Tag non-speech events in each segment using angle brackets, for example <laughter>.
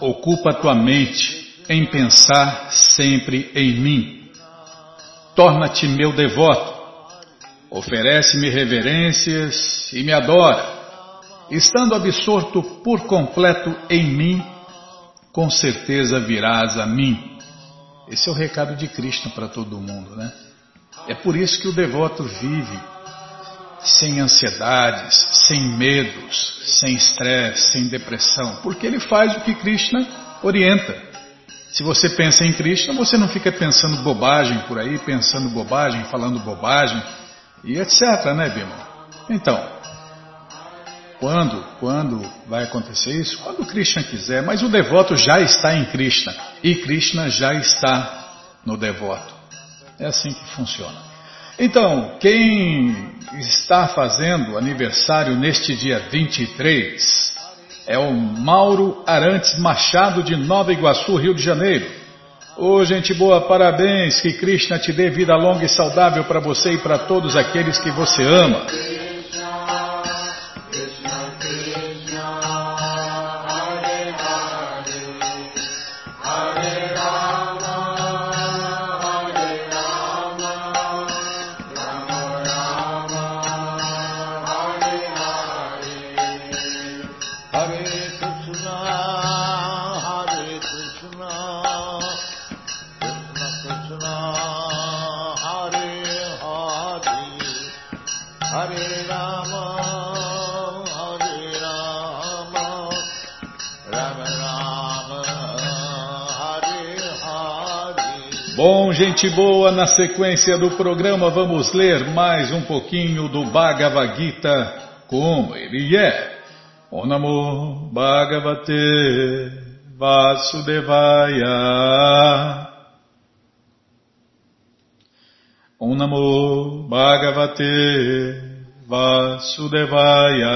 Ocupa tua mente em pensar sempre em mim. Torna-te meu devoto. Oferece-me reverências e me adora. Estando absorto por completo em mim, com certeza virás a mim. Esse é o recado de Krishna para todo mundo, né? É por isso que o devoto vive sem ansiedades, sem medos, sem estresse, sem depressão, porque ele faz o que Krishna orienta. Se você pensa em Krishna, você não fica pensando bobagem por aí, pensando bobagem, falando bobagem e etc, né, Bima? Então, quando, quando vai acontecer isso? Quando Krishna quiser, mas o devoto já está em Krishna e Krishna já está no devoto. É assim que funciona. Então, quem está fazendo aniversário neste dia 23 é o Mauro Arantes Machado de Nova Iguaçu, Rio de Janeiro. Ô oh, gente boa, parabéns, que Krishna te dê vida longa e saudável para você e para todos aqueles que você ama. Bom, gente boa, na sequência do programa vamos ler mais um pouquinho do Bhagavad Gita como ele é. O Namo Bhagavate Vasudevaya. O Namo Bhagavate Vasudevaya.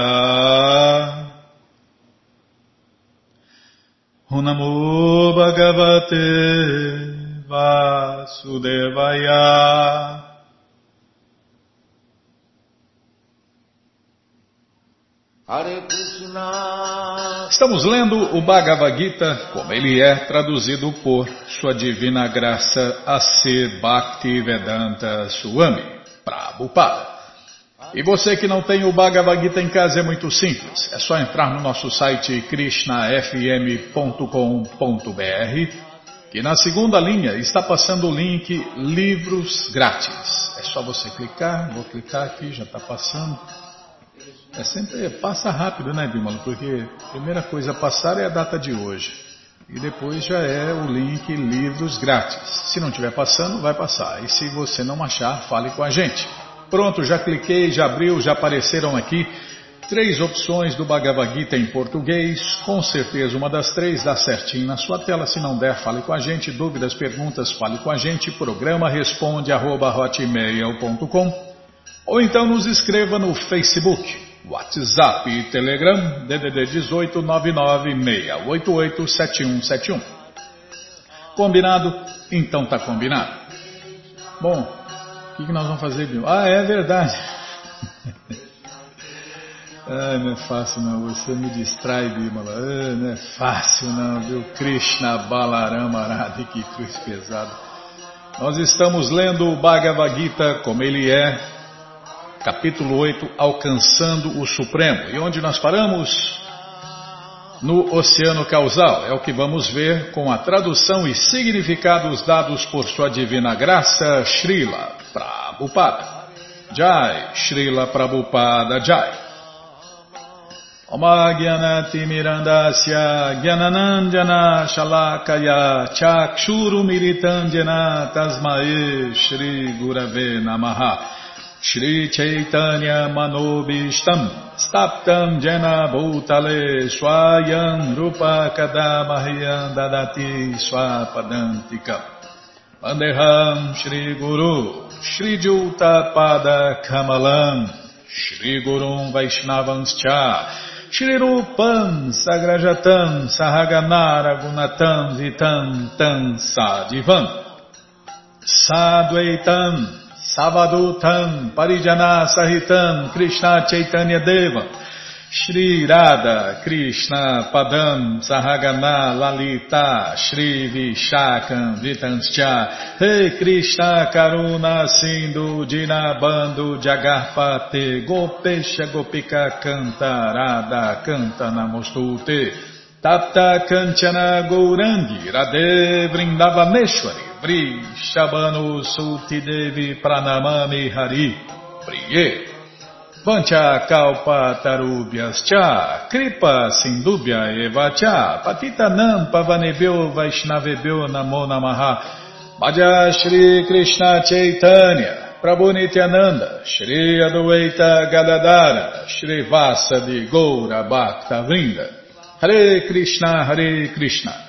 O Namo Bhagavate Vasudevaya. Estamos lendo o Bhagavad Gita como ele é traduzido por Sua Divina Graça A.C. Bhaktivedanta Swami Prabhupada. E você que não tem o Bhagavad Gita em casa é muito simples. É só entrar no nosso site krishnafm.com.br que na segunda linha está passando o link Livros Grátis. É só você clicar, vou clicar aqui, já está passando. É sempre, passa rápido, né, Bimala? Porque a primeira coisa a passar é a data de hoje. E depois já é o link Livros Grátis. Se não estiver passando, vai passar. E se você não achar, fale com a gente. Pronto, já cliquei, já abriu, já apareceram aqui Três opções do Bhagavad Gita em português. Com certeza uma das três dá certinho na sua tela. Se não der, fale com a gente. Dúvidas, perguntas, fale com a gente. Programa responde arroba, ou então nos escreva no Facebook, WhatsApp e Telegram DDD 18 996887171. Combinado? Então tá combinado. Bom, que, que nós vamos fazer, Bill? Ah, é verdade. <laughs> Ah, não é fácil não, você me distrai, Bimala. Ah, não é fácil não, viu? Krishna Balarama Aradi, que cruz pesada. Nós estamos lendo o Bhagavad Gita como ele é, capítulo 8, Alcançando o Supremo. E onde nós paramos? No Oceano Causal. É o que vamos ver com a tradução e significados dados por Sua Divina Graça, Srila Prabhupada. Jai, Srila Prabhupada Jai. Shalakaya Chakshuru Militandjana Tasmae Shri Gurave Namaha Shri Chaitanya Manobishtam Staptam Jena Bhutale Swayam Rupa Kadamahyam Dadati Swapadantika Vandeham Shri Guru Shri Juta Pada Kamalam Shri Gurum Vaishnavanscha Shrirupam Sagrajatam Sahaganara Gunatam Vitam Tam Sadivam Sadvaitam Savadutam Parijana Sahitam Krishna Chaitanya Deva. Shri Radha Krishna Padam Sahagana Lalita Shri Vishakam Vitanscha. Rei Krishna Karuna Sindhu Dinabando Jagarpate Gopesha Gopika Canta Radha Canta Namostute. Tapta Kanchana Gourangi Radhe Vrindavaneshwari Vri Shabano Devi Pranamami Hari Priye. Vancha kalpa tarubhyas cha, kripa sindubhya patita nam pavanebhyo vaishnavebhyo namo namaha, Bhaja Shri Krishna Chaitanya, Prabhu Nityananda, Shri Adwaita Gadadara, Shri Vasa de Goura Bhakta Vrinda, Hare Krishna, Hare Krishna,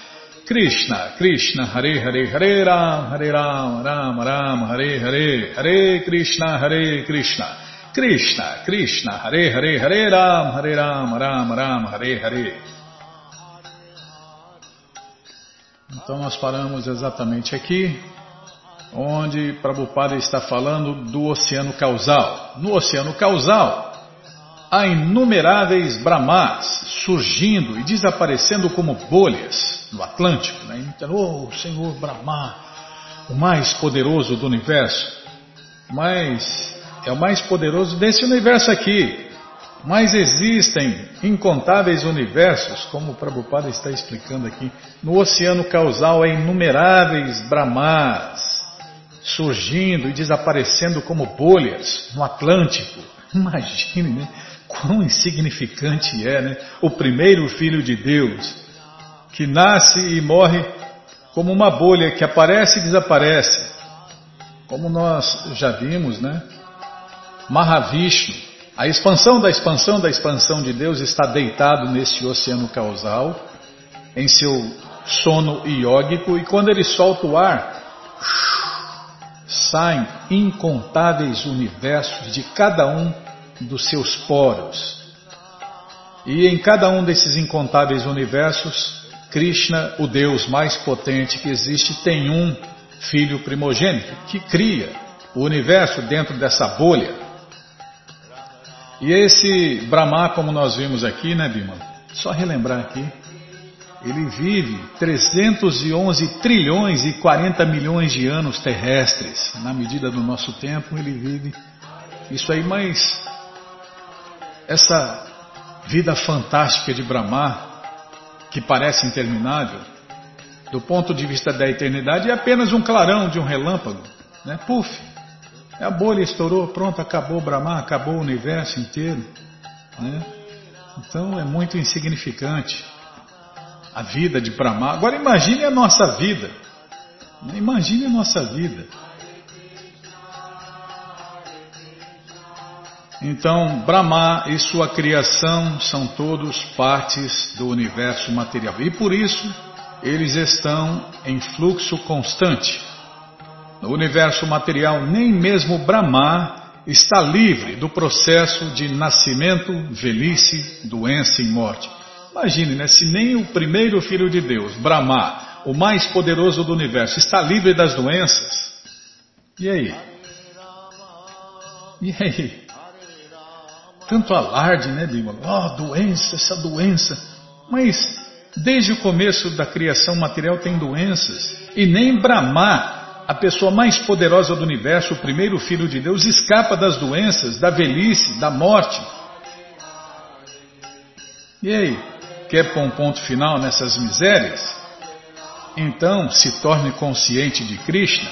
Krishna Krishna, Hare Hare, Hare Ram, Hare Ram, Ram Ram, Hare Hare, Hare Krishna, Hare Krishna, Krishna Krishna, Hare Hare, Hare Ram, Hare Ram, Ram Ram, Hare Hare. Então nós paramos exatamente aqui, onde Prabhupada está falando do oceano causal. No oceano causal, há inumeráveis brahmas surgindo e desaparecendo como bolhas no Atlântico. Né? Então, oh, Senhor Brahma, o mais poderoso do universo, mas é o mais poderoso desse universo aqui. Mas existem incontáveis universos, como o Prabhupada está explicando aqui. No oceano causal há inumeráveis brahmas surgindo e desaparecendo como bolhas no Atlântico. <laughs> Imagine, né? Quão insignificante é, né? O primeiro filho de Deus, que nasce e morre como uma bolha que aparece e desaparece. Como nós já vimos, né? Mahavishnu a expansão da expansão da expansão de Deus está deitado nesse oceano causal, em seu sono iógico, e quando ele solta o ar, saem incontáveis universos de cada um dos seus poros. E em cada um desses incontáveis universos, Krishna, o Deus mais potente que existe, tem um filho primogênito que cria o universo dentro dessa bolha. E esse Brahma, como nós vimos aqui, né, Bima? Só relembrar aqui, ele vive 311 trilhões e 40 milhões de anos terrestres. Na medida do nosso tempo, ele vive isso aí, mas essa vida fantástica de Brahma, que parece interminável, do ponto de vista da eternidade, é apenas um clarão de um relâmpago, né? Puf! A bolha estourou, pronto, acabou Brahma, acabou o universo inteiro. Né? Então é muito insignificante a vida de Brahma. Agora imagine a nossa vida. Imagine a nossa vida. Então, Brahma e sua criação são todos partes do universo material. E por isso, eles estão em fluxo constante. No universo material, nem mesmo Brahma está livre do processo de nascimento, velhice, doença e morte. Imagine, né? Se nem o primeiro filho de Deus, Brahma, o mais poderoso do universo, está livre das doenças. E aí? E aí? Tanto alarde, né, Bímola? Oh, doença, essa doença. Mas desde o começo da criação material tem doenças. E nem Brahma a pessoa mais poderosa do universo, o primeiro filho de Deus, escapa das doenças, da velhice, da morte. E aí, quer pôr um ponto final nessas misérias? Então se torne consciente de Krishna,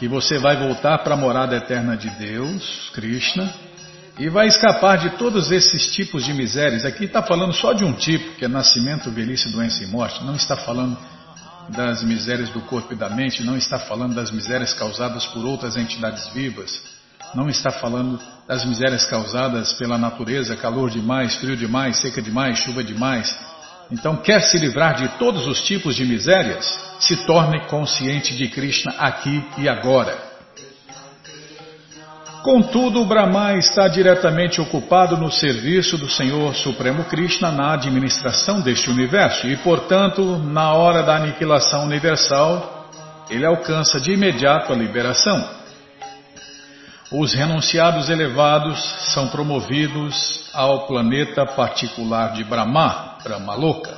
que você vai voltar para a morada eterna de Deus, Krishna, e vai escapar de todos esses tipos de misérias. Aqui está falando só de um tipo, que é nascimento, velhice, doença e morte. Não está falando das misérias do corpo e da mente, não está falando das misérias causadas por outras entidades vivas, não está falando das misérias causadas pela natureza, calor demais, frio demais, seca demais, chuva demais, Então, quer se livrar de todos os tipos de misérias? Se torne consciente de Krishna aqui e agora. Contudo, Brahma está diretamente ocupado no serviço do Senhor Supremo Krishna na administração deste universo e, portanto, na hora da aniquilação universal, ele alcança de imediato a liberação. Os renunciados elevados são promovidos ao planeta particular de Brahma, Brahmaloka,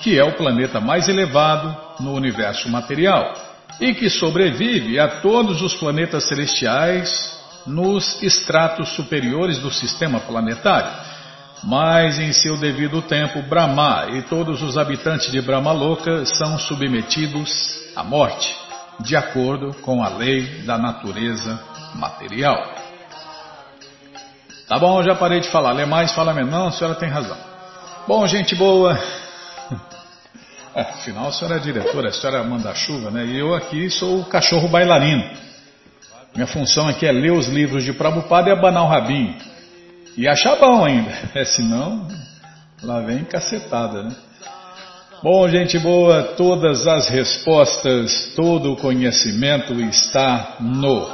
que é o planeta mais elevado no universo material e que sobrevive a todos os planetas celestiais nos estratos superiores do sistema planetário. Mas em seu devido tempo, Brahma e todos os habitantes de Brahmaloka são submetidos à morte, de acordo com a lei da natureza material. Tá bom, já parei de falar. Lê mais, fala menos. Não, a senhora tem razão. Bom, gente boa. <laughs> Afinal, a senhora é diretora, a senhora manda chuva, né? E eu aqui sou o cachorro bailarino. Minha função aqui é ler os livros de Prabhupada e abanar o rabinho. E achar bom ainda. <laughs> É, senão, lá vem cacetada, né? Bom, gente boa, todas as respostas, todo o conhecimento está no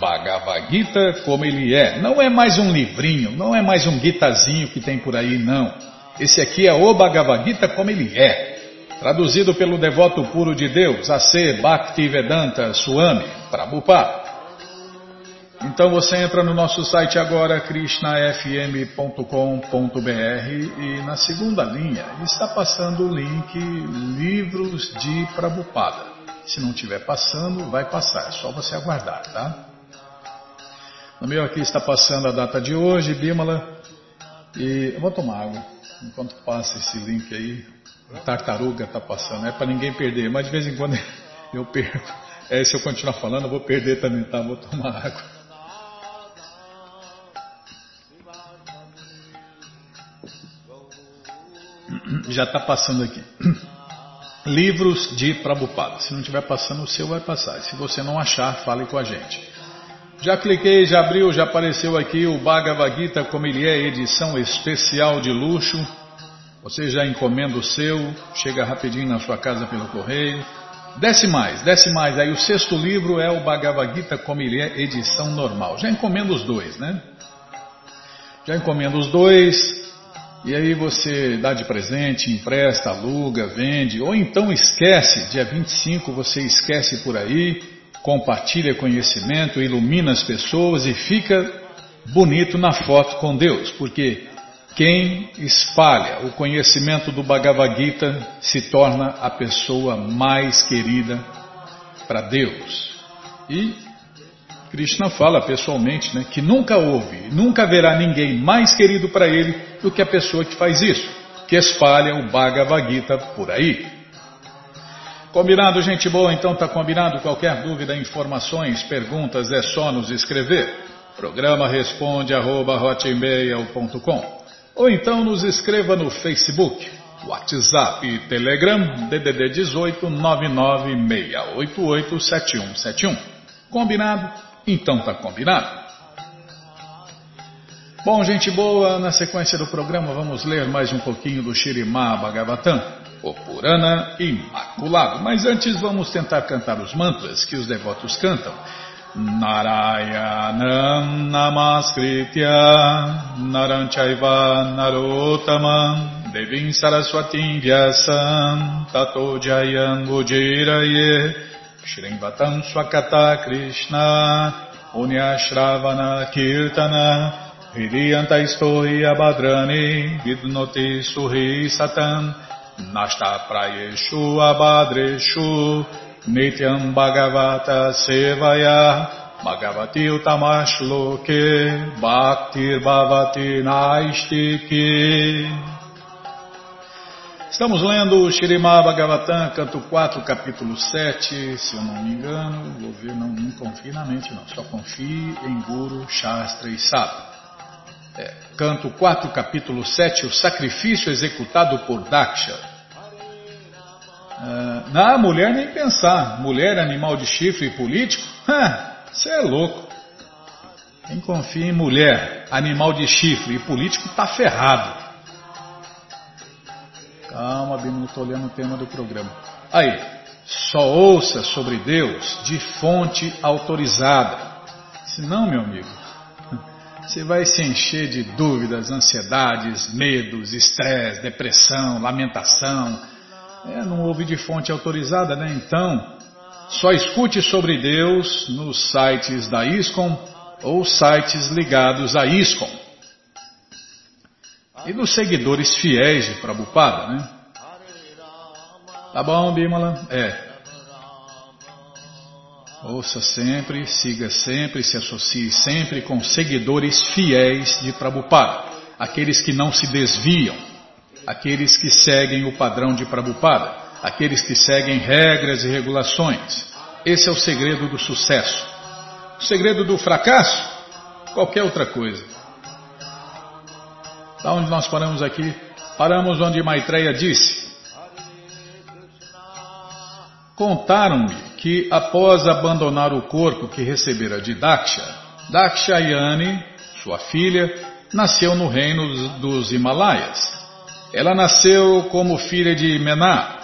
Bhagavad Gita como ele é. Não é mais um livrinho, não é mais um guitazinho que tem por aí, não. Esse aqui é o Bhagavad Gita como ele é. Traduzido pelo devoto puro de Deus, A.C. Bhaktivedanta Swami Prabhupada. Então você entra no nosso site agora, krishnafm.com.br e na segunda linha está passando o link Livros de Prabhupada. Se não estiver passando, vai passar, é só você aguardar, tá? No meu aqui está passando a data de hoje, Bímala. E eu vou tomar água. Enquanto passa esse link aí, tartaruga está passando. É para ninguém perder, mas de vez em quando <laughs> eu perco. É, se eu continuar falando, eu vou perder também, tá? Vou tomar água. Já está passando aqui. <clears throat> Livros de Prabhupada. Se não estiver passando, o seu vai passar. Se você não achar, fale com a gente. Já cliquei, já abriu, já apareceu aqui o Bhagavad Gita como ele é, edição especial de luxo. Você já encomenda o seu, chega rapidinho na sua casa pelo correio. Desce mais, desce mais. Aí o sexto livro é o Bhagavad Gita como ele é, edição normal. Já encomenda os dois, né? Já encomenda os dois, e aí você dá de presente, empresta, aluga, vende, ou então esquece, dia 25 você esquece por aí, compartilha conhecimento, ilumina as pessoas e fica bonito na foto com Deus, porque quem espalha o conhecimento do Bhagavad Gita se torna a pessoa mais querida para Deus. E Krishna fala pessoalmente né, que nunca houve, nunca haverá ninguém mais querido para ele do que a pessoa que faz isso, que espalha o Bhagavad Gita por aí. Combinado, gente boa? Então tá combinado. Qualquer dúvida, informações, perguntas, é só nos escrever. Programa responde arroba, ou então nos escreva no Facebook, WhatsApp e Telegram DDD 18 996887171. Combinado? Então tá combinado. Bom, gente boa, na sequência do programa vamos ler mais um pouquinho do Shirimá Bhagavatam o Purana Imaculado. Mas antes vamos tentar cantar os mantras que os devotos cantam. Narayanam Namaskritya Naranchaiva Narotamam Devim Saraswatim Vyasam Tato Jayam Shrimvatam Swakata Krishna Unyashravana Kirtana Hridiyanta Istori Abhadrani Vidnoti Suhi Satan Nasta Prayeshu Abhadreshu Nityam Bhagavata Sevaya Bhagavati Utamashloke Bhaktir Bhavati Naistiki Estamos lendo o Shirimá Bhagavatam, canto 4, capítulo 7, se eu não me engano, vou ver, não, não confie na mente não, só confie em Guru, Shastra e Sábio. É, canto 4, capítulo 7, o sacrifício executado por Daksha. Ah, na mulher nem pensar. Mulher, animal de chifre e político? Você é louco. Quem confia em mulher, animal de chifre e político está ferrado. Calma, Bino, não estou olhando o tema do programa. Aí, só ouça sobre Deus de fonte autorizada. Se não, meu amigo, <laughs> você vai se encher de dúvidas, ansiedades, medos, estresse, depressão, lamentação. É, não ouve de fonte autorizada, né? Então, só escute sobre Deus nos sites da ISCOM ou sites ligados à ISCOM e dos seguidores fiéis de Prabhupada, né? Tá bom, Bimala? É. Ouça sempre, siga sempre, se associe sempre com seguidores fiéis de Prabhupada, aqueles que não se desviam, aqueles que seguem o padrão de Prabhupada, aqueles que seguem regras e regulações. Esse é o segredo do sucesso. O segredo do fracasso? Qualquer outra coisa. Da onde nós paramos aqui? Paramos onde Maitreya disse: Contaram-me que após abandonar o corpo que recebera de Daksha, Dakshayani, sua filha, nasceu no reino dos Himalaias. Ela nasceu como filha de Mená.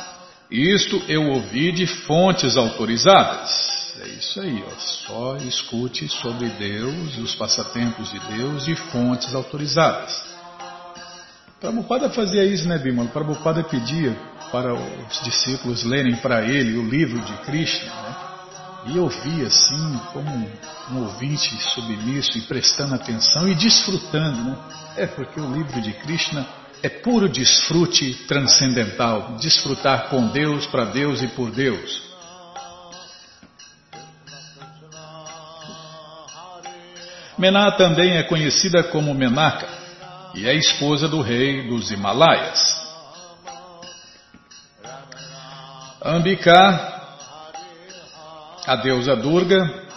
Isto eu ouvi de fontes autorizadas. É isso aí, ó. só escute sobre Deus e os passatempos de Deus de fontes autorizadas. Prabhupada fazia isso, né, Bimala? Prabhupada pedia para os discípulos lerem para ele o livro de Krishna, né? E ouvia assim, como um ouvinte submisso e prestando atenção e desfrutando, né? É porque o livro de Krishna é puro desfrute transcendental, desfrutar com Deus, para Deus e por Deus. Mená também é conhecida como Menaka, e é esposa do rei dos Himalaias. Ambika, a deusa Durga,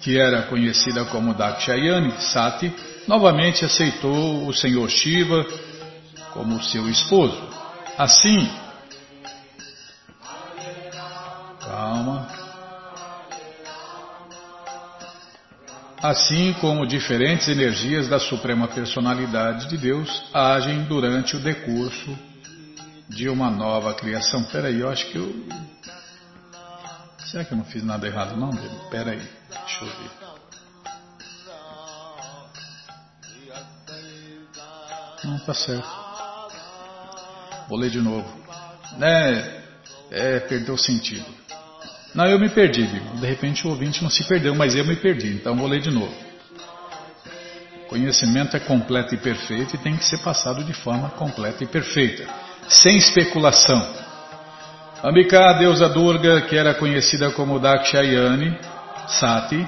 que era conhecida como Dakshayani Sati, novamente aceitou o senhor Shiva como seu esposo. Assim, assim como diferentes energias da Suprema Personalidade de Deus agem durante o decurso de uma nova criação. Peraí, eu acho que eu. Será que eu não fiz nada errado, não, Pera Peraí, deixa eu ver. Não, tá certo. Vou ler de novo. É, é perdeu o sentido. Não, eu me perdi, De repente o ouvinte não se perdeu, mas eu me perdi, então vou ler de novo. Conhecimento é completo e perfeito e tem que ser passado de forma completa e perfeita, sem especulação. Ambika, deusa Durga, que era conhecida como Dakshayani, Sati,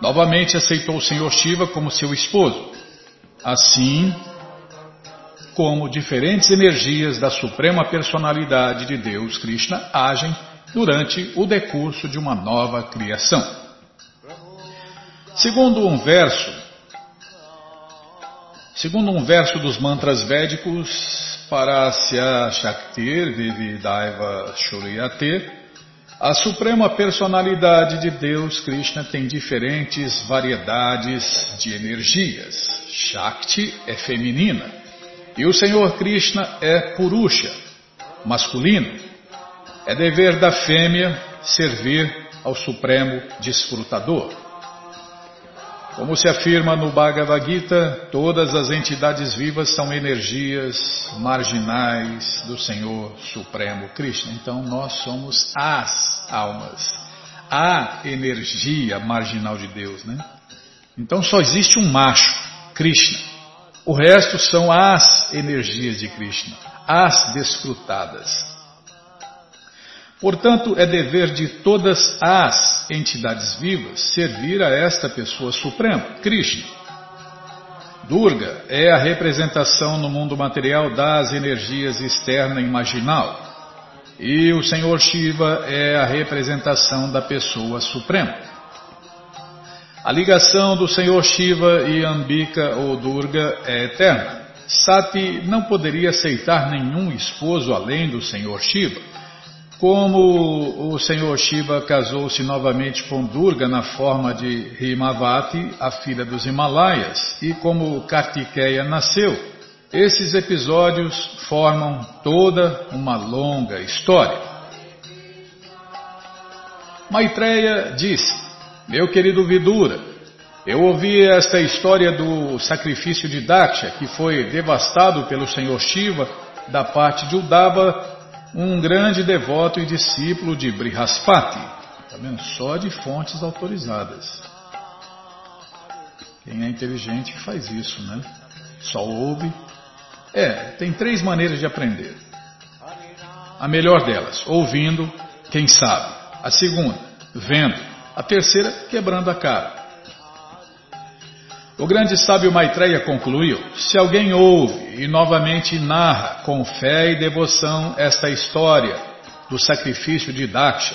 novamente aceitou o Senhor Shiva como seu esposo. Assim como diferentes energias da Suprema Personalidade de Deus, Krishna, agem durante o decurso de uma nova criação. Segundo um verso, segundo um verso dos mantras védicos, Parasya Shaktir Vividaiva Shuriyate, a suprema personalidade de Deus, Krishna, tem diferentes variedades de energias. Shakti é feminina e o Senhor Krishna é Purusha, masculino. É dever da fêmea servir ao Supremo Desfrutador. Como se afirma no Bhagavad Gita, todas as entidades vivas são energias marginais do Senhor Supremo Krishna. Então nós somos as almas, a energia marginal de Deus, né? Então só existe um macho, Krishna. O resto são as energias de Krishna, as desfrutadas. Portanto, é dever de todas as entidades vivas servir a esta pessoa suprema, Krishna. Durga é a representação no mundo material das energias externa e marginal. E o Senhor Shiva é a representação da pessoa suprema. A ligação do Senhor Shiva e Ambika ou Durga é eterna. Sati não poderia aceitar nenhum esposo além do Senhor Shiva como o Senhor Shiva casou-se novamente com Durga na forma de Himavati, a filha dos Himalaias, e como Kartikeya nasceu, Esses episódios formam toda uma longa história. Maitreya disse: Meu querido Vidura, eu ouvi esta história do sacrifício de Daksha, que foi devastado pelo Senhor Shiva da parte de Udava, um grande devoto e discípulo de Brihaspati. Está vendo? Só de fontes autorizadas. Quem é inteligente faz isso, né? Só ouve é, tem três maneiras de aprender. A melhor delas, ouvindo, quem sabe. A segunda, vendo. A terceira, quebrando a cara. O grande sábio Maitreya concluiu: se alguém ouve e novamente narra com fé e devoção esta história do sacrifício de Daksha,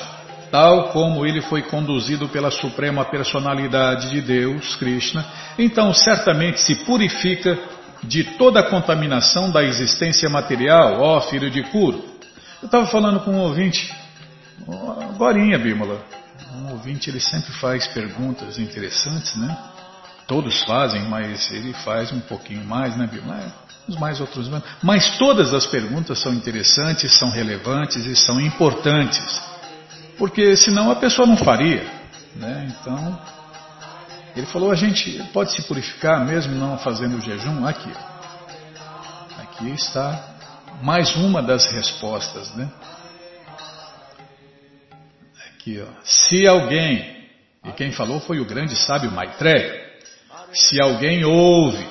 tal como ele foi conduzido pela Suprema Personalidade de Deus, Krishna, então certamente se purifica de toda a contaminação da existência material, ó filho de Kuro. Eu estava falando com um ouvinte, agora, Bímola. Um ouvinte ele sempre faz perguntas interessantes, né? Todos fazem, mas ele faz um pouquinho mais, né, Bímola? É, os mais outros menos. Mas todas as perguntas são interessantes, são relevantes e são importantes. Porque senão a pessoa não faria. Né? Então, ele falou: a gente pode se purificar mesmo não fazendo o jejum? Aqui. Aqui está mais uma das respostas, né? Aqui, ó. Se alguém, e quem falou foi o grande sábio Maitreya, se alguém ouve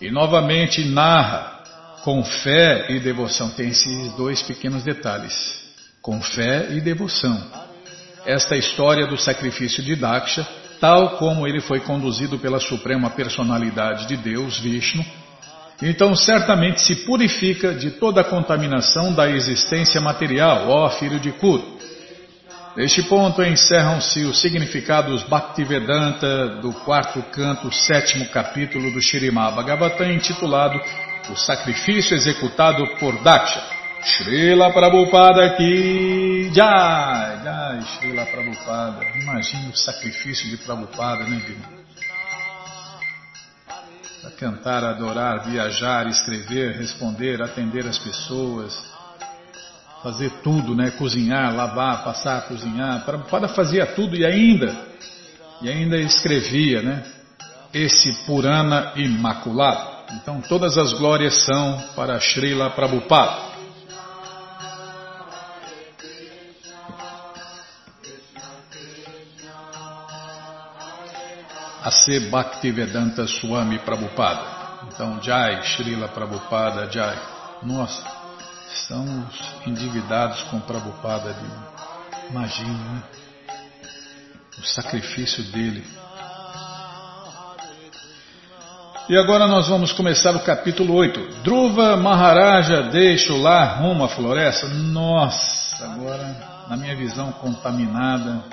e novamente narra com fé e devoção, tem esses dois pequenos detalhes: com fé e devoção. Esta história do sacrifício de Daksha tal como ele foi conduzido pela Suprema Personalidade de Deus, Vishnu, então certamente se purifica de toda a contaminação da existência material, ó filho de Kuru. Neste ponto encerram-se os significados Bhaktivedanta do quarto canto, sétimo capítulo do Shirimá Bhagavatam, intitulado O Sacrifício Executado por Daksha. Srila Prabhupada aqui, Jai, Jai, Srila Prabhupada. Imagina o sacrifício de Prabhupada, né, Bima? Para cantar, adorar, viajar, escrever, responder, atender as pessoas, fazer tudo, né? Cozinhar, lavar, passar, cozinhar. Prabhupada fazia tudo e ainda, e ainda escrevia, né? Esse Purana imaculado. Então todas as glórias são para Srila Prabhupada. A.C. Bhaktivedanta Swami Prabhupada. Então, Jai, Srila Prabhupada, Jai. Nossa, estamos endividados com Prabhupada ali. Imagina, né? O sacrifício dele. E agora nós vamos começar o capítulo 8. Dhruva Maharaja deixa lar rumo à floresta. Nossa, agora, na minha visão contaminada,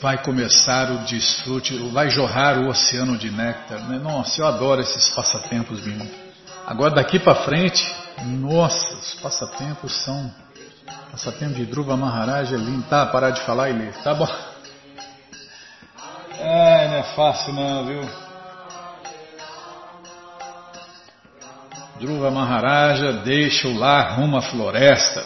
vai começar o desfrute, vai jorrar o oceano de néctar. Né? Nossa, eu adoro esses passatempos, irmão. Agora daqui para frente, nossa, os passatempos são passatempo de Dhruva Maharaja é lindo. Tá, parar de falar e ler, tá bom? <laughs> É, não é fácil não, viu? Dhruva Maharaja deixa o lar rumo à floresta.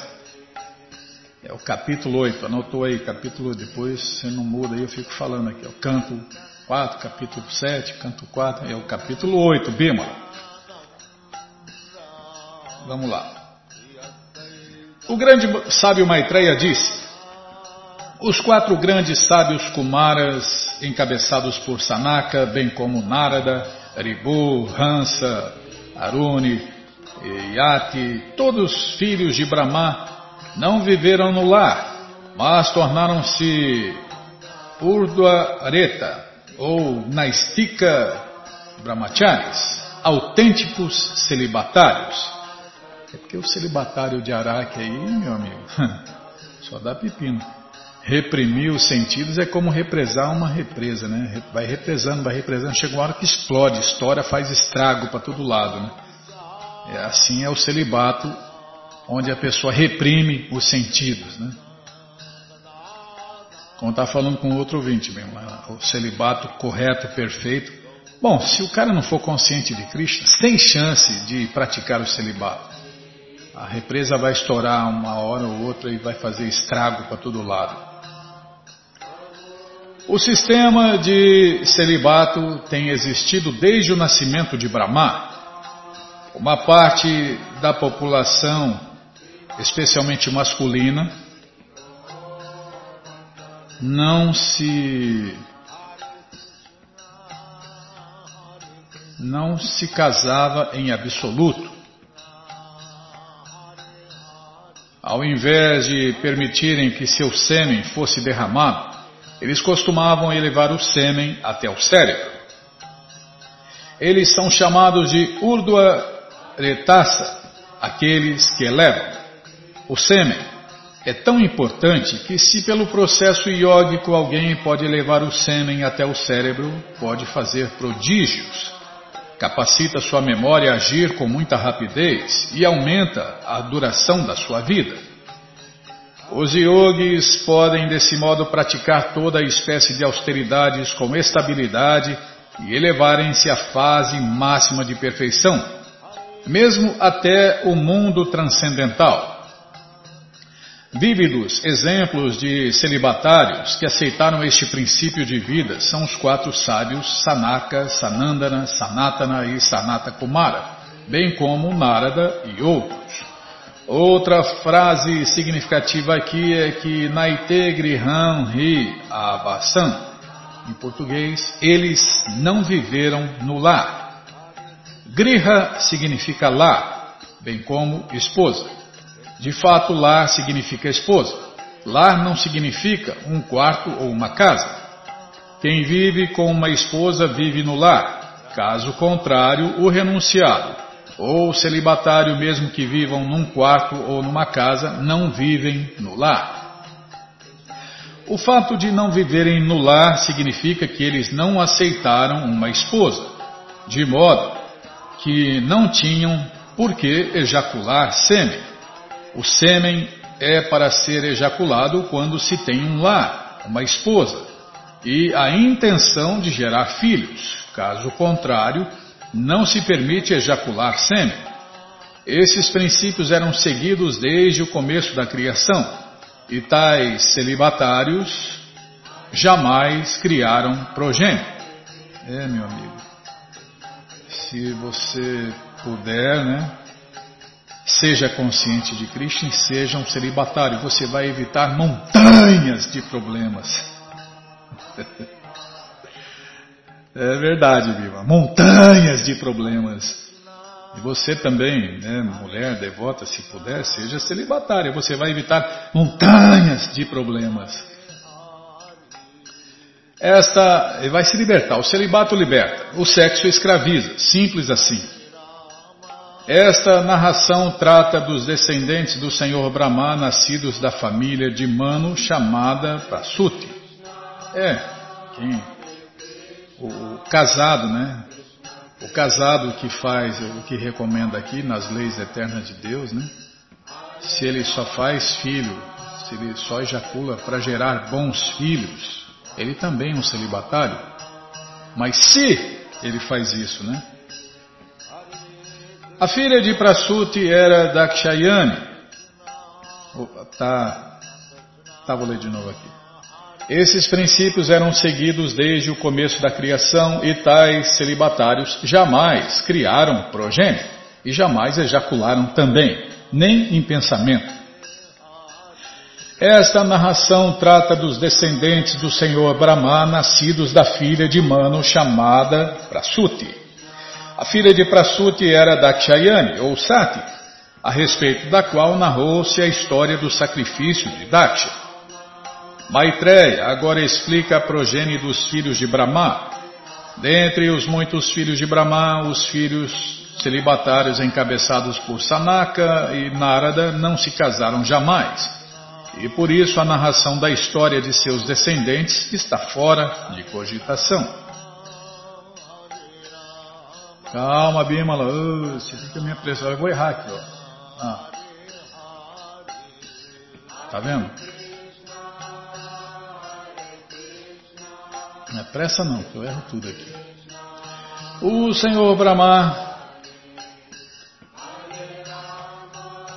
É o capítulo 8, anotou aí, capítulo, depois você não muda aí, eu fico falando aqui, é o canto 4, capítulo 7, canto 4, é o capítulo 8, Bima. Vamos lá. O grande sábio Maitreya disse, os quatro grandes sábios Kumaras, encabeçados por Sanaka, bem como Narada, Ribu, Hansa, Aruni, Yati, todos filhos de Brahma, não viveram no lar, mas tornaram-se Urdhvareta ou Naistika Brahmacharis, autênticos celibatários. É porque o celibatário de Araque aí, meu amigo, <laughs> só dá pepino. Reprimir os sentidos é como represar uma represa, né? Vai represando, vai represando, chega uma hora que explode, história faz estrago para todo lado, né? É, assim é o celibato onde a pessoa reprime os sentidos. Né? Como está falando com outro ouvinte mesmo, o celibato correto, perfeito, Bom, se o cara não for consciente de Krishna, sem chance de praticar o celibato. A represa vai estourar uma hora ou outra e vai fazer estrago para todo lado. O sistema de celibato tem existido desde o nascimento de Brahma. Uma parte da população, especialmente masculina, não se não se casava em absoluto. Ao invés de permitirem que seu sêmen fosse derramado, eles costumavam elevar o sêmen até o cérebro. Eles são chamados de Urdhva Retassa, aqueles que elevam. O sêmen é tão importante que, se pelo processo iógico alguém pode elevar o sêmen até o cérebro, pode fazer prodígios capacita sua memória a agir com muita rapidez e aumenta a duração da sua vida. Os yogis podem desse modo praticar toda espécie de austeridades com estabilidade e elevarem-se à fase máxima de perfeição, mesmo até o mundo transcendental. Vívidos exemplos de celibatários que aceitaram este princípio de vida são os quatro sábios Sanaka, Sanandana, Sanatana e Sanata Kumara, bem como Narada e outros. Outra frase significativa aqui é que Naite Griham Ri Avasan, em português, eles não viveram no lar. Griha significa lar, bem como esposa. De fato, lar significa esposa. Lar não significa um quarto ou uma casa. Quem vive com uma esposa vive no lar. Caso contrário, o renunciado ou celibatário, mesmo que vivam num quarto ou numa casa, não vivem no lar. O fato de não viverem no lar significa que eles não aceitaram uma esposa, de modo que não tinham por que ejacular sêmen. O sêmen é para ser ejaculado quando se tem um lar, uma esposa, e a intenção de gerar filhos. Caso contrário, não se permite ejacular sêmen. Esses princípios eram seguidos desde o começo da criação, e tais celibatários jamais criaram progênio. É, meu amigo, se você puder, né? Seja consciente de Krishna e seja um celibatário. Você vai evitar montanhas de problemas. <laughs> É verdade, Viva. Montanhas de problemas. E você também, né, mulher devota, se puder, seja celibatária. Você vai evitar montanhas de problemas. Esta vai se libertar. O celibato liberta. O sexo escraviza. Simples assim. Esta narração trata dos descendentes do Senhor Brahma, nascidos da família de Mano, chamada Prasuti. É, quem? O, o casado, né? O casado que faz o que recomenda aqui nas leis eternas de Deus, né? Se ele só faz filho, se ele só ejacula para gerar bons filhos, ele também é um celibatário. Mas se ele faz isso, né? A filha de Prasuti era Dakshayani. Tá, tá, vou ler de novo aqui. Esses princípios eram seguidos desde o começo da criação e tais celibatários jamais criaram progênio e jamais ejacularam também, nem em pensamento. Esta narração trata dos descendentes do Senhor Brahma, nascidos da filha de Mano chamada Prasuti. A filha de Prasuti era Dakshayani, ou Sati, a respeito da qual narrou-se a história do sacrifício de Daksha. Maitreya agora explica a progenie dos filhos de Brahma. Dentre os muitos filhos de Brahma, os filhos celibatários encabeçados por Sanaka e Narada não se casaram jamais. E por isso a narração da história de seus descendentes está fora de cogitação. Calma, Bimala. Oh, você fica minha pressão. Eu vou errar aqui, ó. Ah. Tá vendo? Não é pressa não, que eu erro tudo aqui. O Senhor Brahma,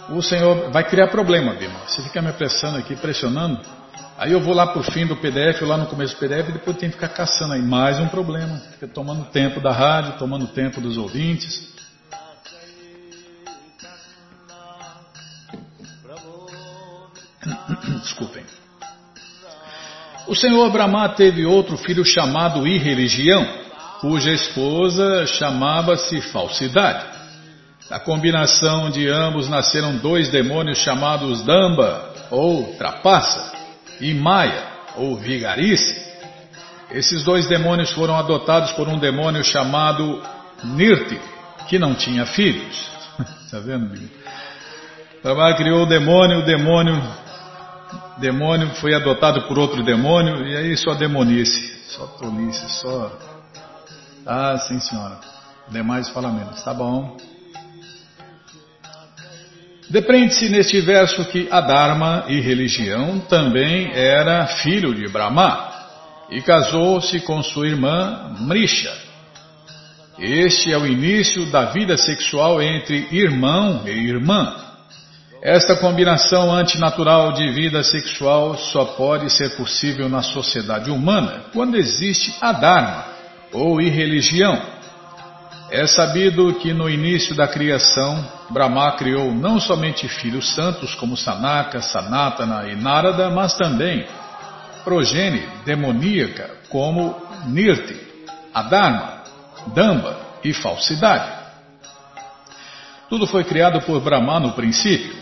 o Senhor vai criar problema, Bima. Você fica me apressando aqui, pressionando. Aí eu vou lá pro fim do PDF, lá no começo do PDF, e depois tem que ficar caçando aí mais um problema. Fica tomando tempo da rádio, tomando tempo dos ouvintes. <coughs> Desculpem. O senhor Brahma teve outro filho chamado Irreligião cuja esposa chamava-se Falsidade. Da combinação de ambos nasceram dois demônios chamados Damba, ou Trapaça, e Maia, ou Vigarice. Esses dois demônios foram adotados por um demônio chamado Nirti, que não tinha filhos. Está <laughs> vendo? Brahma criou o demônio, o demônio, demônio foi adotado por outro demônio, e aí só demonice, só tolice, só ah, sim, senhora. Demais fala menos. Tá bom. Depreende-se neste verso que Adharma e religião também era filho de Brahma e casou-se com sua irmã Mrisha. Este é o início da vida sexual entre irmão e irmã. Esta combinação antinatural de vida sexual só pode ser possível na sociedade humana quando existe a Dharma, ou irreligião. É sabido que no início da criação, Brahma criou não somente filhos santos como Sanaka, Sanatana e Narada, mas também progênie demoníaca como Nirti, Adharma, Damba e falsidade. Tudo foi criado por Brahma no princípio.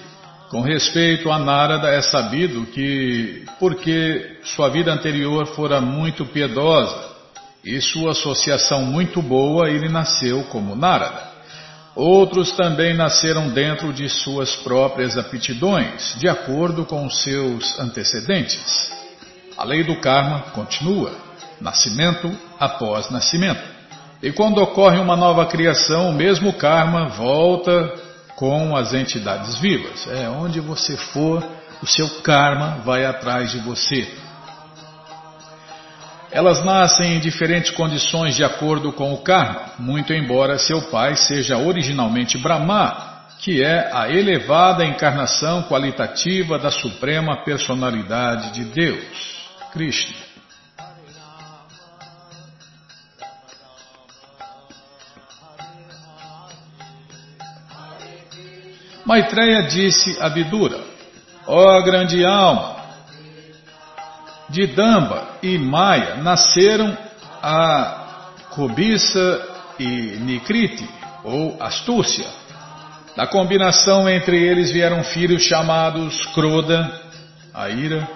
Com respeito a Narada, é sabido que, porque sua vida anterior fora muito piedosa, e sua associação muito boa, ele nasceu como Narada. Outros também nasceram dentro de suas próprias aptidões, de acordo com seus antecedentes. A lei do karma continua, nascimento após nascimento. E quando ocorre uma nova criação, o mesmo karma volta com as entidades vivas. É onde você for, o seu karma vai atrás de você. Elas nascem em diferentes condições de acordo com o karma, muito embora seu pai seja originalmente Brahma, que é a elevada encarnação qualitativa da suprema personalidade de Deus, Krishna. Maitreya disse a Vidura: Ó oh, grande alma, de Damba e Maia nasceram a cobiça e Nikriti, ou astúcia. Da combinação entre eles vieram filhos chamados Kroda, a ira,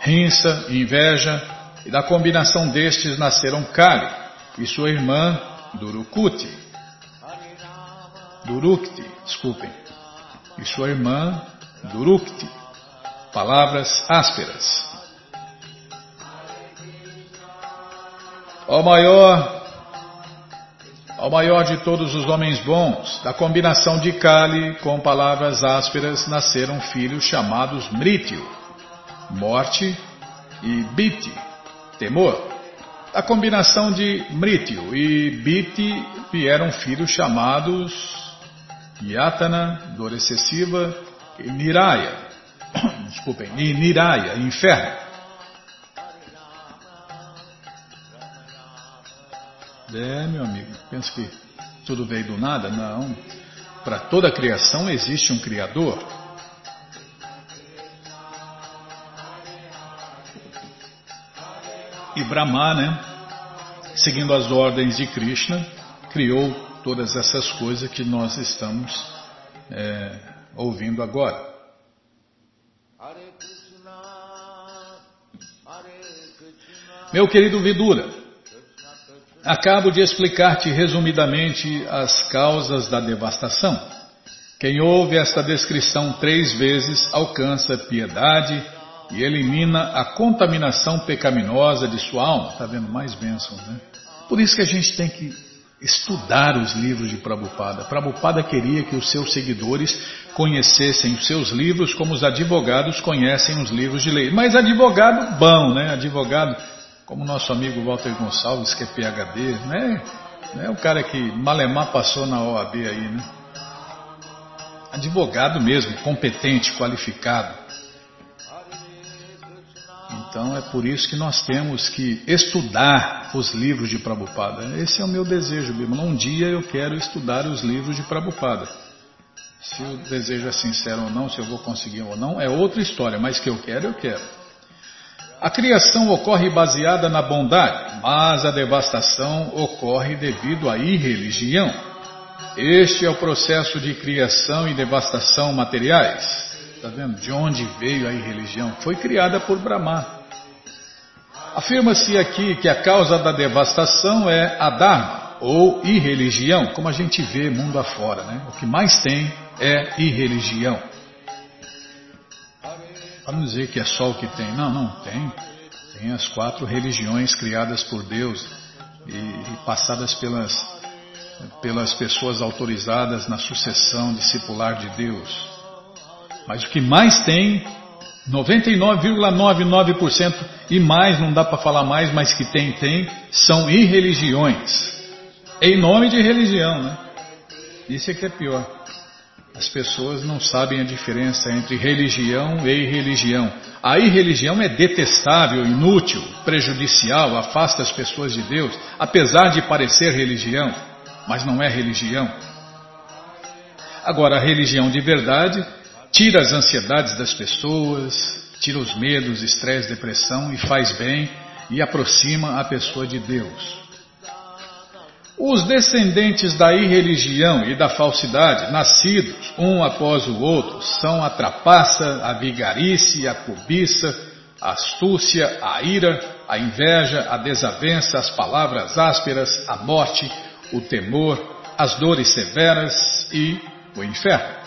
Rinsa, inveja, e da combinação destes nasceram Kali e sua irmã Durukuti. Durukti, desculpem. E sua irmã Durukti. Palavras ásperas. Ao maior, ao maior de todos os homens bons, da combinação de Kali com palavras ásperas, nasceram filhos chamados Mrityu, morte, e Biti, temor. Da combinação de Mrityu e Biti vieram filhos chamados Yatana, dor excessiva, e Niraya, <coughs> desculpem, e Niraya, inferno. É, meu amigo, pensa que tudo veio do nada? Não. Para toda a criação existe um Criador. E Brahma, né, seguindo as ordens de Krishna, criou todas essas coisas que nós estamos é, ouvindo agora. Meu querido Vidura, Acabo de explicar-te resumidamente as causas da devastação. Quem ouve esta descrição três vezes alcança piedade e elimina a contaminação pecaminosa de sua alma. Está vendo? Mais bênçãos, né? Por isso que a gente tem que estudar os livros de Prabhupada. Prabhupada queria que os seus seguidores conhecessem os seus livros como os advogados conhecem os livros de lei. Mas advogado bom, né? Advogado como nosso amigo Walter Gonçalves, que é PHD, né? Não é o cara que malemar passou na OAB aí, né? Advogado mesmo, competente, qualificado. Então é por isso que nós temos que estudar os livros de Prabhupada. Esse é o meu desejo, Bima. Um dia eu quero estudar os livros de Prabhupada. Se o desejo é sincero ou não, se eu vou conseguir ou não, é outra história, mas que eu quero, eu quero. A criação ocorre baseada na bondade, mas a devastação ocorre devido à irreligião. Este é o processo de criação e devastação materiais. Está vendo? De onde veio a irreligião? Foi criada por Brahma. Afirma-se aqui que a causa da devastação é a Dharma, ou irreligião, como a gente vê mundo afora. Né? O que mais tem é irreligião. Vamos dizer que é só o que tem. Não, não, tem. Tem as quatro religiões criadas por Deus e, e passadas pelas, pelas pessoas autorizadas na sucessão discipular de Deus. Mas o que mais tem, 99,99% e mais, não dá para falar mais, mas que tem, tem, são irreligiões. Em nome de religião, né? Isso é que é pior. As pessoas não sabem a diferença entre religião e irreligião. A irreligião é detestável, inútil, prejudicial, afasta as pessoas de Deus, apesar de parecer religião, mas não é religião. Agora, a religião de verdade tira as ansiedades das pessoas, tira os medos, estresse, depressão e faz bem e aproxima a pessoa de Deus. Os descendentes da irreligião e da falsidade, nascidos um após o outro, são a trapaça, a vigarice, a cobiça, a astúcia, a ira, a inveja, a desavença, as palavras ásperas, a morte, o temor, as dores severas e o inferno.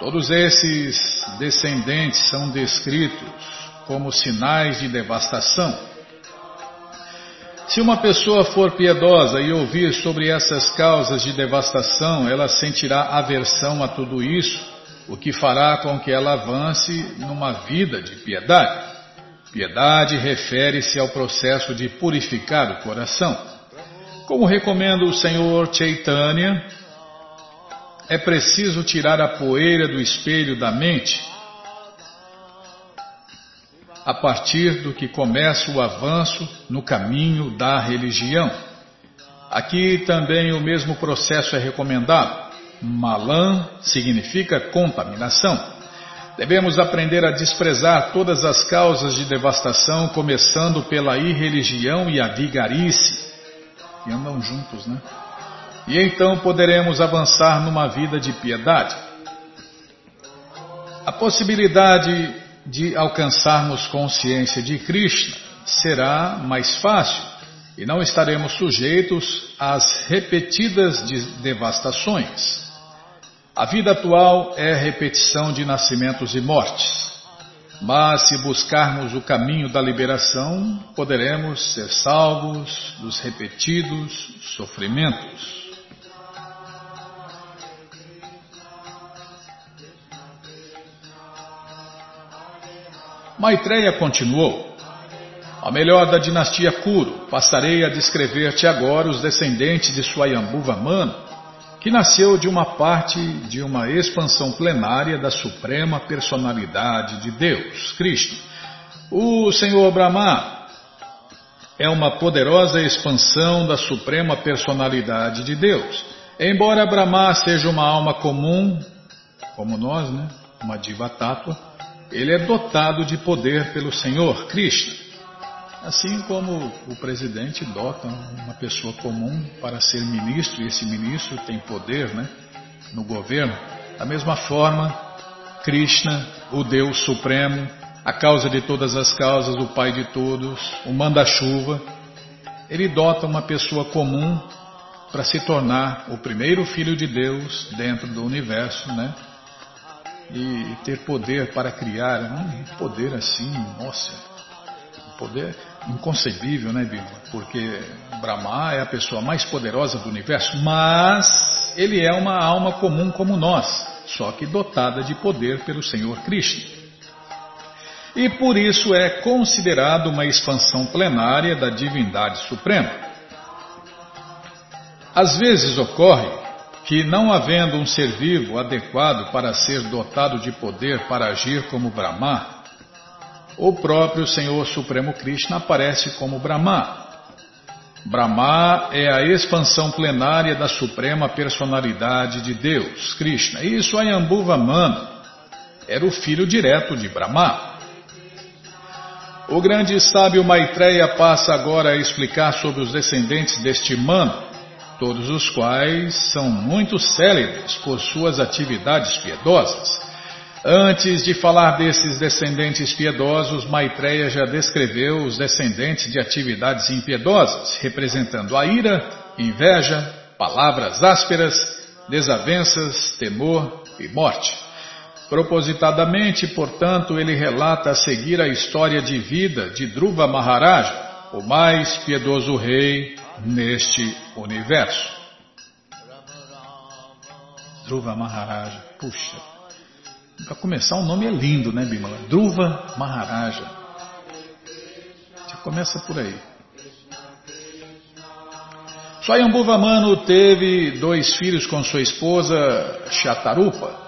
Todos esses descendentes são descritos como sinais de devastação se uma pessoa for piedosa e ouvir sobre essas causas de devastação, ela sentirá aversão a tudo isso, o que fará com que ela avance numa vida de piedade. Piedade refere-se ao processo de purificar o coração. Como recomenda o Senhor Chaitanya, é preciso tirar a poeira do espelho da mente a partir do que começa o avanço no caminho da religião. Aqui também o mesmo processo é recomendado. Malan significa contaminação. Devemos aprender a desprezar todas as causas de devastação, começando pela irreligião e a vigarice, que andam juntos, né? E então poderemos avançar numa vida de piedade. A possibilidade de alcançarmos consciência de Krishna será mais fácil e não estaremos sujeitos às repetidas devastações. A vida atual é repetição de nascimentos e mortes. Mas se buscarmos o caminho da liberação, poderemos ser salvos dos repetidos sofrimentos. Maitreya continuou. A melhor da dinastia Kuru, passarei a descrever-te agora os descendentes de Swayambhuva Manu, que nasceu de uma parte de uma expansão plenária da Suprema Personalidade de Deus, Krishna. O Senhor Brahma é uma poderosa expansão da Suprema Personalidade de Deus. Embora Brahma seja uma alma comum, como nós, né? uma diva tátua, ele é dotado de poder pelo Senhor Krishna. Assim como o presidente dota uma pessoa comum para ser ministro, e esse ministro tem poder né, no governo, da mesma forma, Krishna, o Deus Supremo, a causa de todas as causas, o Pai de todos, o manda-chuva, ele dota uma pessoa comum para se tornar o primeiro filho de Deus dentro do universo, né? E ter poder para criar, um poder assim, nossa, um poder inconcebível, né, Bima? Porque Brahma é a pessoa mais poderosa do universo, mas ele é uma alma comum como nós, só que dotada de poder pelo Senhor Krishna. E por isso é considerado uma expansão plenária da divindade suprema. Às vezes ocorre que, não havendo um ser vivo adequado para ser dotado de poder para agir como Brahma, o próprio Senhor Supremo Krishna aparece como Brahma. Brahma é a expansão plenária da suprema personalidade de Deus, Krishna. E Swayambhuva Manu era o filho direto de Brahma. O grande sábio Maitreya passa agora a explicar sobre os descendentes deste Mano, todos os quais são muito célebres por suas atividades piedosas. Antes de falar desses descendentes piedosos, Maitreya já descreveu os descendentes de atividades impiedosas, representando a ira, inveja, palavras ásperas, desavenças, temor e morte. Propositadamente, portanto, ele relata a seguir a história de vida de Dhruva Maharaja, o mais piedoso rei neste universo. Dhruva Maharaja, puxa. Para começar, o nome é lindo, né, Bimala? Dhruva Maharaja. Já começa por aí. Swayambhuva teve dois filhos com sua esposa Shatarupa.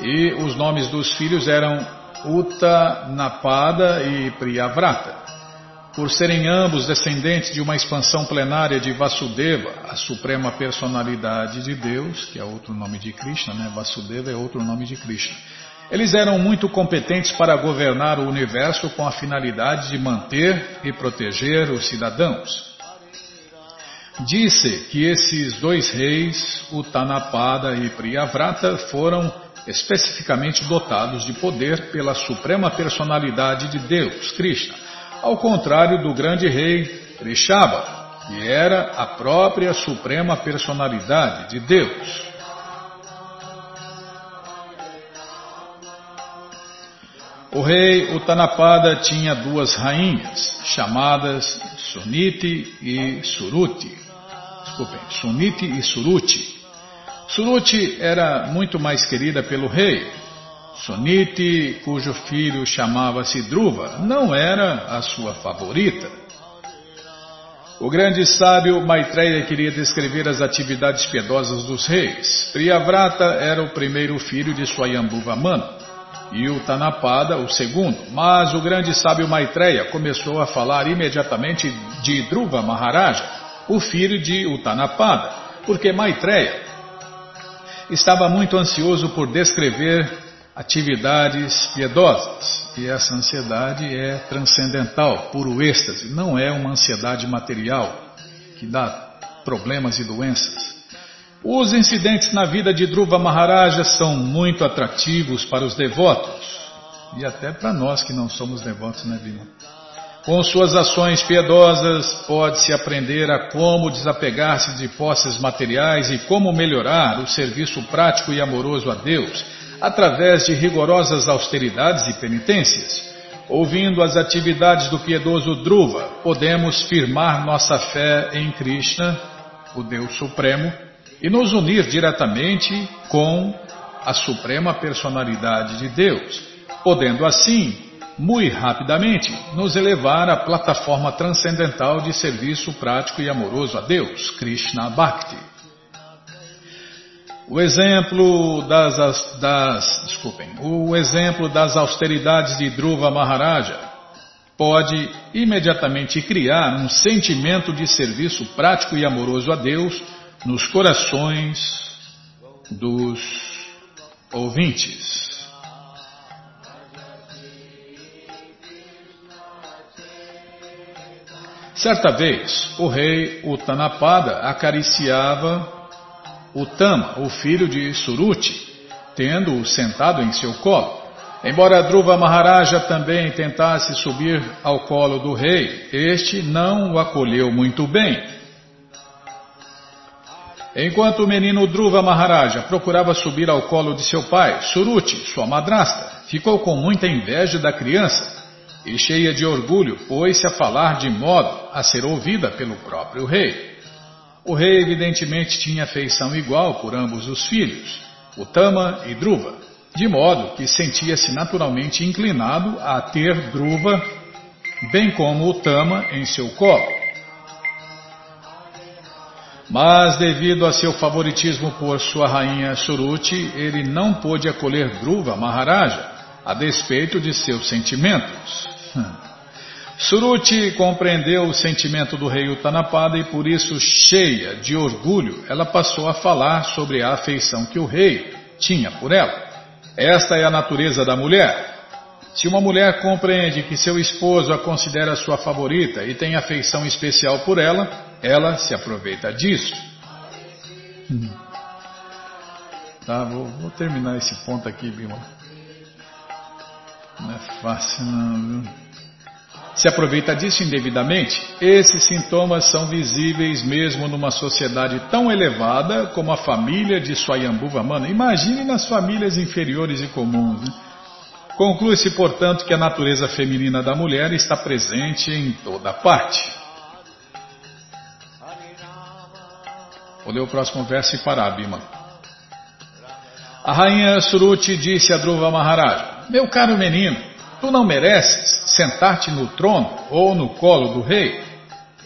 E os nomes dos filhos eram Napada e Priyavrata. Por serem ambos descendentes de uma expansão plenária de Vasudeva, a suprema personalidade de Deus, que é outro nome de Krishna, né? Vasudeva é outro nome de Krishna. Eles eram muito competentes para governar o universo com a finalidade de manter e proteger os cidadãos. Disse que esses dois reis, Utanapada e Priyavrata, foram especificamente dotados de poder pela suprema personalidade de Deus, Krishna, ao contrário do grande rei Rishaba, que era a própria suprema personalidade de Deus. O rei Utanapada tinha duas rainhas, chamadas Suniti e Suruti. Desculpem, Suniti e Suruti. Suruti era muito mais querida pelo rei. Suniti, cujo filho chamava-se Druva, não era a sua favorita. O grande sábio Maitreya queria descrever as atividades piedosas dos reis. Priyavrata era o primeiro filho de Swayambhuva Manu e o Tanapada o segundo, mas o grande sábio Maitreya começou a falar imediatamente de Dhruva Maharaja, o filho de Utanapada, porque Maitreya estava muito ansioso por descrever atividades piedosas. E essa ansiedade é transcendental, puro êxtase, não é uma ansiedade material que dá problemas e doenças. Os incidentes na vida de Dhruva Maharaja são muito atrativos para os devotos e até para nós que não somos devotos, né, Bima? Com suas ações piedosas, pode-se aprender a como desapegar-se de posses materiais e como melhorar o serviço prático e amoroso a Deus, através de rigorosas austeridades e penitências. Ouvindo as atividades do piedoso Dhruva, podemos firmar nossa fé em Krishna, o Deus Supremo, e nos unir diretamente com a Suprema Personalidade de Deus, podendo assim muito rapidamente, nos elevar à plataforma transcendental de serviço prático e amoroso a Deus, Krishna Bhakti. O exemplo das, das, desculpem, o exemplo das austeridades de Dhruva Maharaja pode imediatamente criar um sentimento de serviço prático e amoroso a Deus nos corações dos ouvintes. Certa vez, o rei Utanapada acariciava Utama, o filho de Suruti, tendo-o sentado em seu colo. Embora Dhruva Maharaja também tentasse subir ao colo do rei, este não o acolheu muito bem. Enquanto o menino Dhruva Maharaja procurava subir ao colo de seu pai, Suruti, sua madrasta, ficou com muita inveja da criança e cheia de orgulho, pôs-se a falar de modo a ser ouvida pelo próprio rei. O rei evidentemente tinha afeição igual por ambos os filhos, Utama e Druva, de modo que sentia-se naturalmente inclinado a ter Druva, bem como Utama, em seu colo. Mas devido a seu favoritismo por sua rainha Suruti, ele não pôde acolher Dhruva Maharaja, a despeito de seus sentimentos. <laughs> Suruti compreendeu o sentimento do rei Utanapada e por isso, cheia de orgulho, ela passou a falar sobre a afeição que o rei tinha por ela. Esta é a natureza da mulher. Se uma mulher compreende que seu esposo a considera sua favorita e tem afeição especial por ela, ela se aproveita disso. Hum. Tá, vou, vou, terminar esse ponto aqui, Bima. Não é fácil não, viu? Se aproveita disso indevidamente, esses sintomas são visíveis mesmo numa sociedade tão elevada como a família de Swayambhuva Mana. Imagine nas famílias inferiores e comuns. Né? Conclui-se, portanto, que a natureza feminina da mulher está presente em toda parte. Vou ler o próximo verso e parar, Bima. A rainha Suruti disse a Dhruva Maharaja: Meu caro menino, tu não mereces sentar-te no trono ou no colo do rei.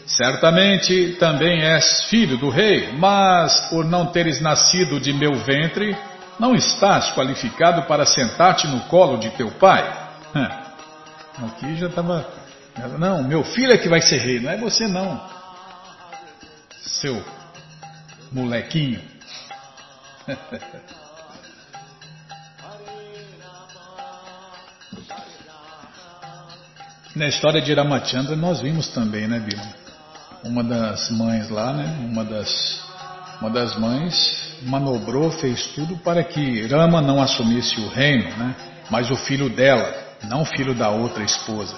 Certamente também és filho do rei, mas por não teres nascido de meu ventre, não estás qualificado para sentar-te no colo de teu pai? Aqui já estava. Não, meu filho é que vai ser rei, não é você não. Seu molequinho. <laughs> Na história de Ramachandra nós vimos também, né, Bima? Uma das mães lá, né? Uma das, uma das mães manobrou, fez tudo para que Rama não assumisse o reino, né? mas o filho dela, não o filho da outra esposa.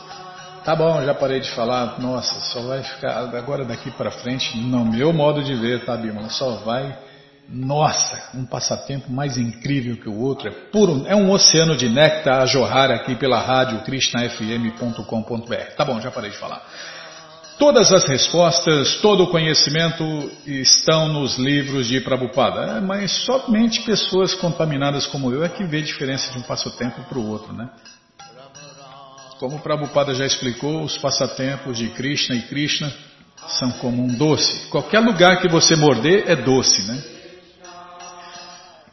Tá bom, já parei de falar. Nossa, só vai ficar agora daqui para frente, no meu modo de ver, tá, Bímola? Só vai. Nossa, um passatempo mais incrível que o outro. É puro, é um oceano de néctar a jorrar aqui pela rádio krishnafm.com.br. Tá bom, já parei de falar. Todas as respostas, todo o conhecimento estão nos livros de Prabhupada, é, mas somente pessoas contaminadas como eu é que vê diferença de um passatempo para o outro, né? Como Prabhupada já explicou, os passatempos de Krishna e Krishna são como um doce. Qualquer lugar que você morder é doce, né?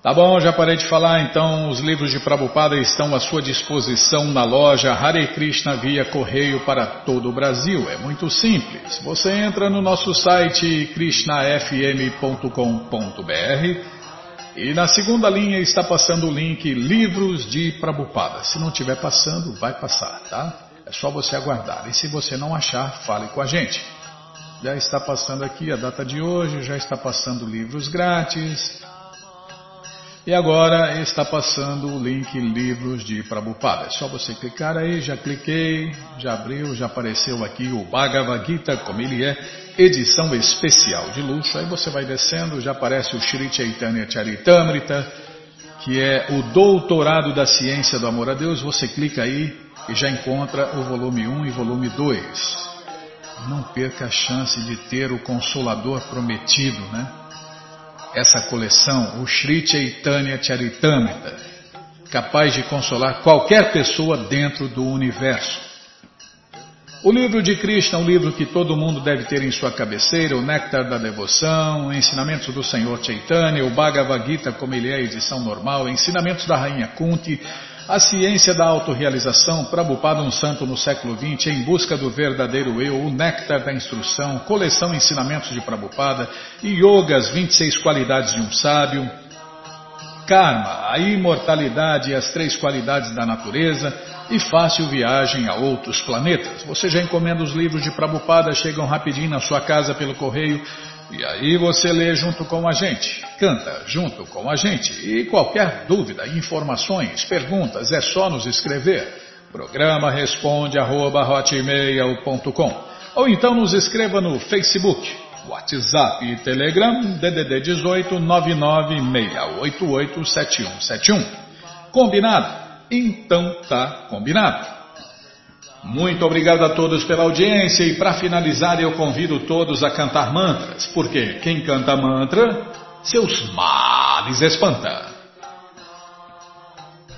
Tá bom, já parei de falar, então os livros de Prabhupada estão à sua disposição na loja Hare Krishna via correio para todo o Brasil. É muito simples. Você entra no nosso site krishnafm.com.br e na segunda linha está passando o link Livros de Prabhupada. Se não estiver passando, vai passar, tá? É só você aguardar. E se você não achar, fale com a gente. Já está passando aqui a data de hoje, já está passando livros grátis. E agora está passando o link Livros de Prabhupada. É só você clicar aí, já cliquei, já abriu, já apareceu aqui o Bhagavad Gita, como ele é, edição especial de luxo. Aí você vai descendo, já aparece o Sri Chaitanya Charitamrita, que é o Doutorado da Ciência do Amor a Deus. Você clica aí e já encontra o volume 1 e volume 2. Não perca a chance de ter o Consolador prometido, né? Essa coleção, o Sri Chaitanya Charitamrita, capaz de consolar qualquer pessoa dentro do universo. O livro de Krishna, um livro que todo mundo deve ter em sua cabeceira, o Néctar da Devoção, Ensinamentos do Senhor Chaitanya, o Bhagavad Gita, como ele é, edição normal, Ensinamentos da Rainha Kunti, a ciência da autorrealização, Prabhupada um santo no século XX, em busca do verdadeiro eu, o néctar da instrução, coleção ensinamentos de Prabhupada, yoga, as 26 qualidades de um sábio, karma, a imortalidade e as três qualidades da natureza, e fácil viagem a outros planetas. Você já encomenda os livros de Prabhupada, chegam rapidinho na sua casa pelo correio e aí você lê junto com a gente, canta junto com a gente. E qualquer dúvida, informações, perguntas, é só nos escrever. Programa responde arroba, ou então nos escreva no Facebook, WhatsApp e Telegram DDD 18 996887171. Combinado? Então tá combinado. Muito obrigado a todos pela audiência e para finalizar eu convido todos a cantar mantras, porque quem canta mantra, seus males espanta.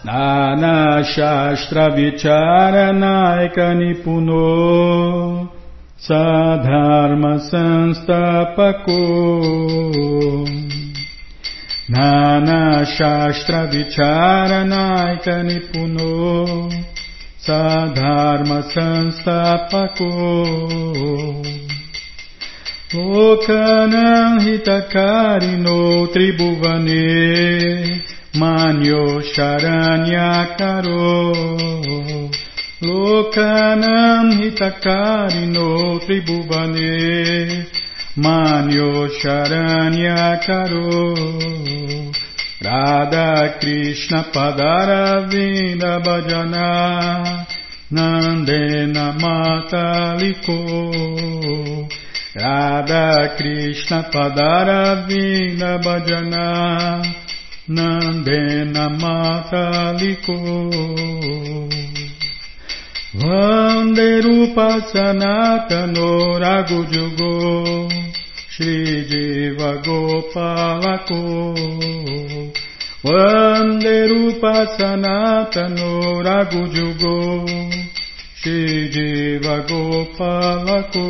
Nana Shastra Vicharanaika Nipuno Sadharma Sanstapako Nana Shastra Vicharanaika Nipuno Sadharma Sanstapako Lokanam Hitakarino Tribhuvane Manyo Karo Lokanam hitakarino tribhuvane Manyo Karo Radha Krishna Padaravinda Bhajana Nandena Mataliko Radha Krishna Padaravinda Bhajana Nandena Mataliko Vanderupa Sanatano Ragujugo Shri Jiva Gopalako Vanderupa Sanatano Ragujugo Shri Jiva Gopalako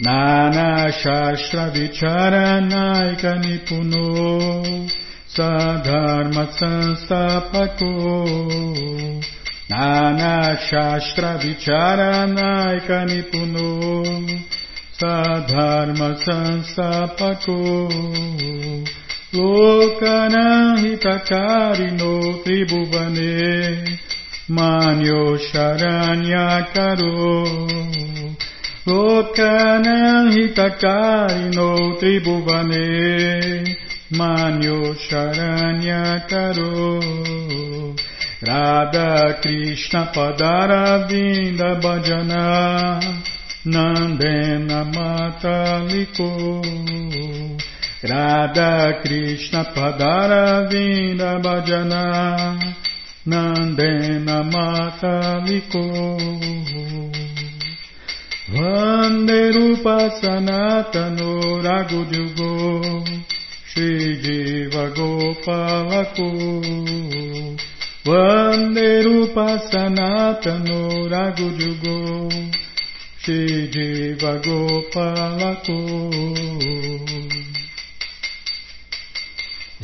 Nana Shastra Vicharanaika Nipuno Sadharma Sanstapako Nana Shastra Vicharanaika Nipuno सधर्म संस्थापको लोकनहितकारिणो त्रिभुवने मान्यो शरण्याकरो लोकनहितकारिणो त्रिभुवने मान्यो शरण्यकरो राधा कृष्णपदारविन्द भजना Nandena Mataliko Radha Krishna Padaravinda Bhajana Nandena Mataliko. Vande Rupa Sanatano Ragujugo Shri Jiva Gopalako. Vande Rupa Sanatano Ragujugo Shri Deva Gopalakur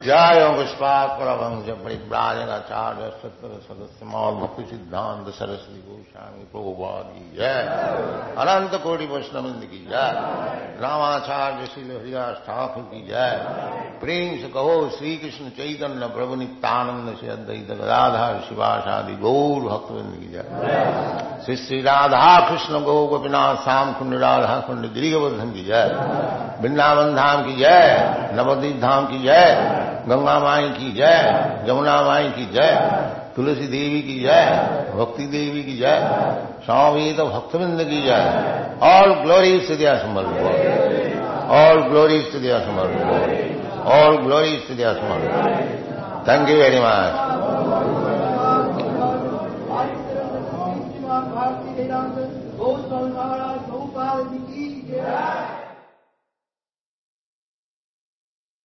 जय पुष्पात परमहंस परिव्राजनाचार्य सत्तर सदस्य मौल भक्ति सिद्धांत सरस्वती गोस्वामी प्रभुपाद की जय अनंत कोटि वैष्णविंद की जय रामाचार्य श्री हरिदास ठाकुर की जय प्रेम से कहो श्री कृष्ण चैतन्य प्रभु नित्यानंद से अद्वैत गदाधार शिवाशादि गौर भक्तविंद की जय श्री श्री राधा कृष्ण गौ गोपीनाथ श्याम कुंड राधा कुंड गिरिवर्धन की जय वृंदावन धाम की जय नवदीप धाम की जय गंगा माई की जय जमुना माई की जय, तुलसी देवी की जय, भक्ति देवी की जय स्वामी तो भक्तविंद की जय। ऑल ग्लोरी स्थितिया समर्थ ऑल ग्लोरी स्थितिया समर्थ ऑल ग्लोरी स्थितिया समर्थ थैंक यू वेरी मच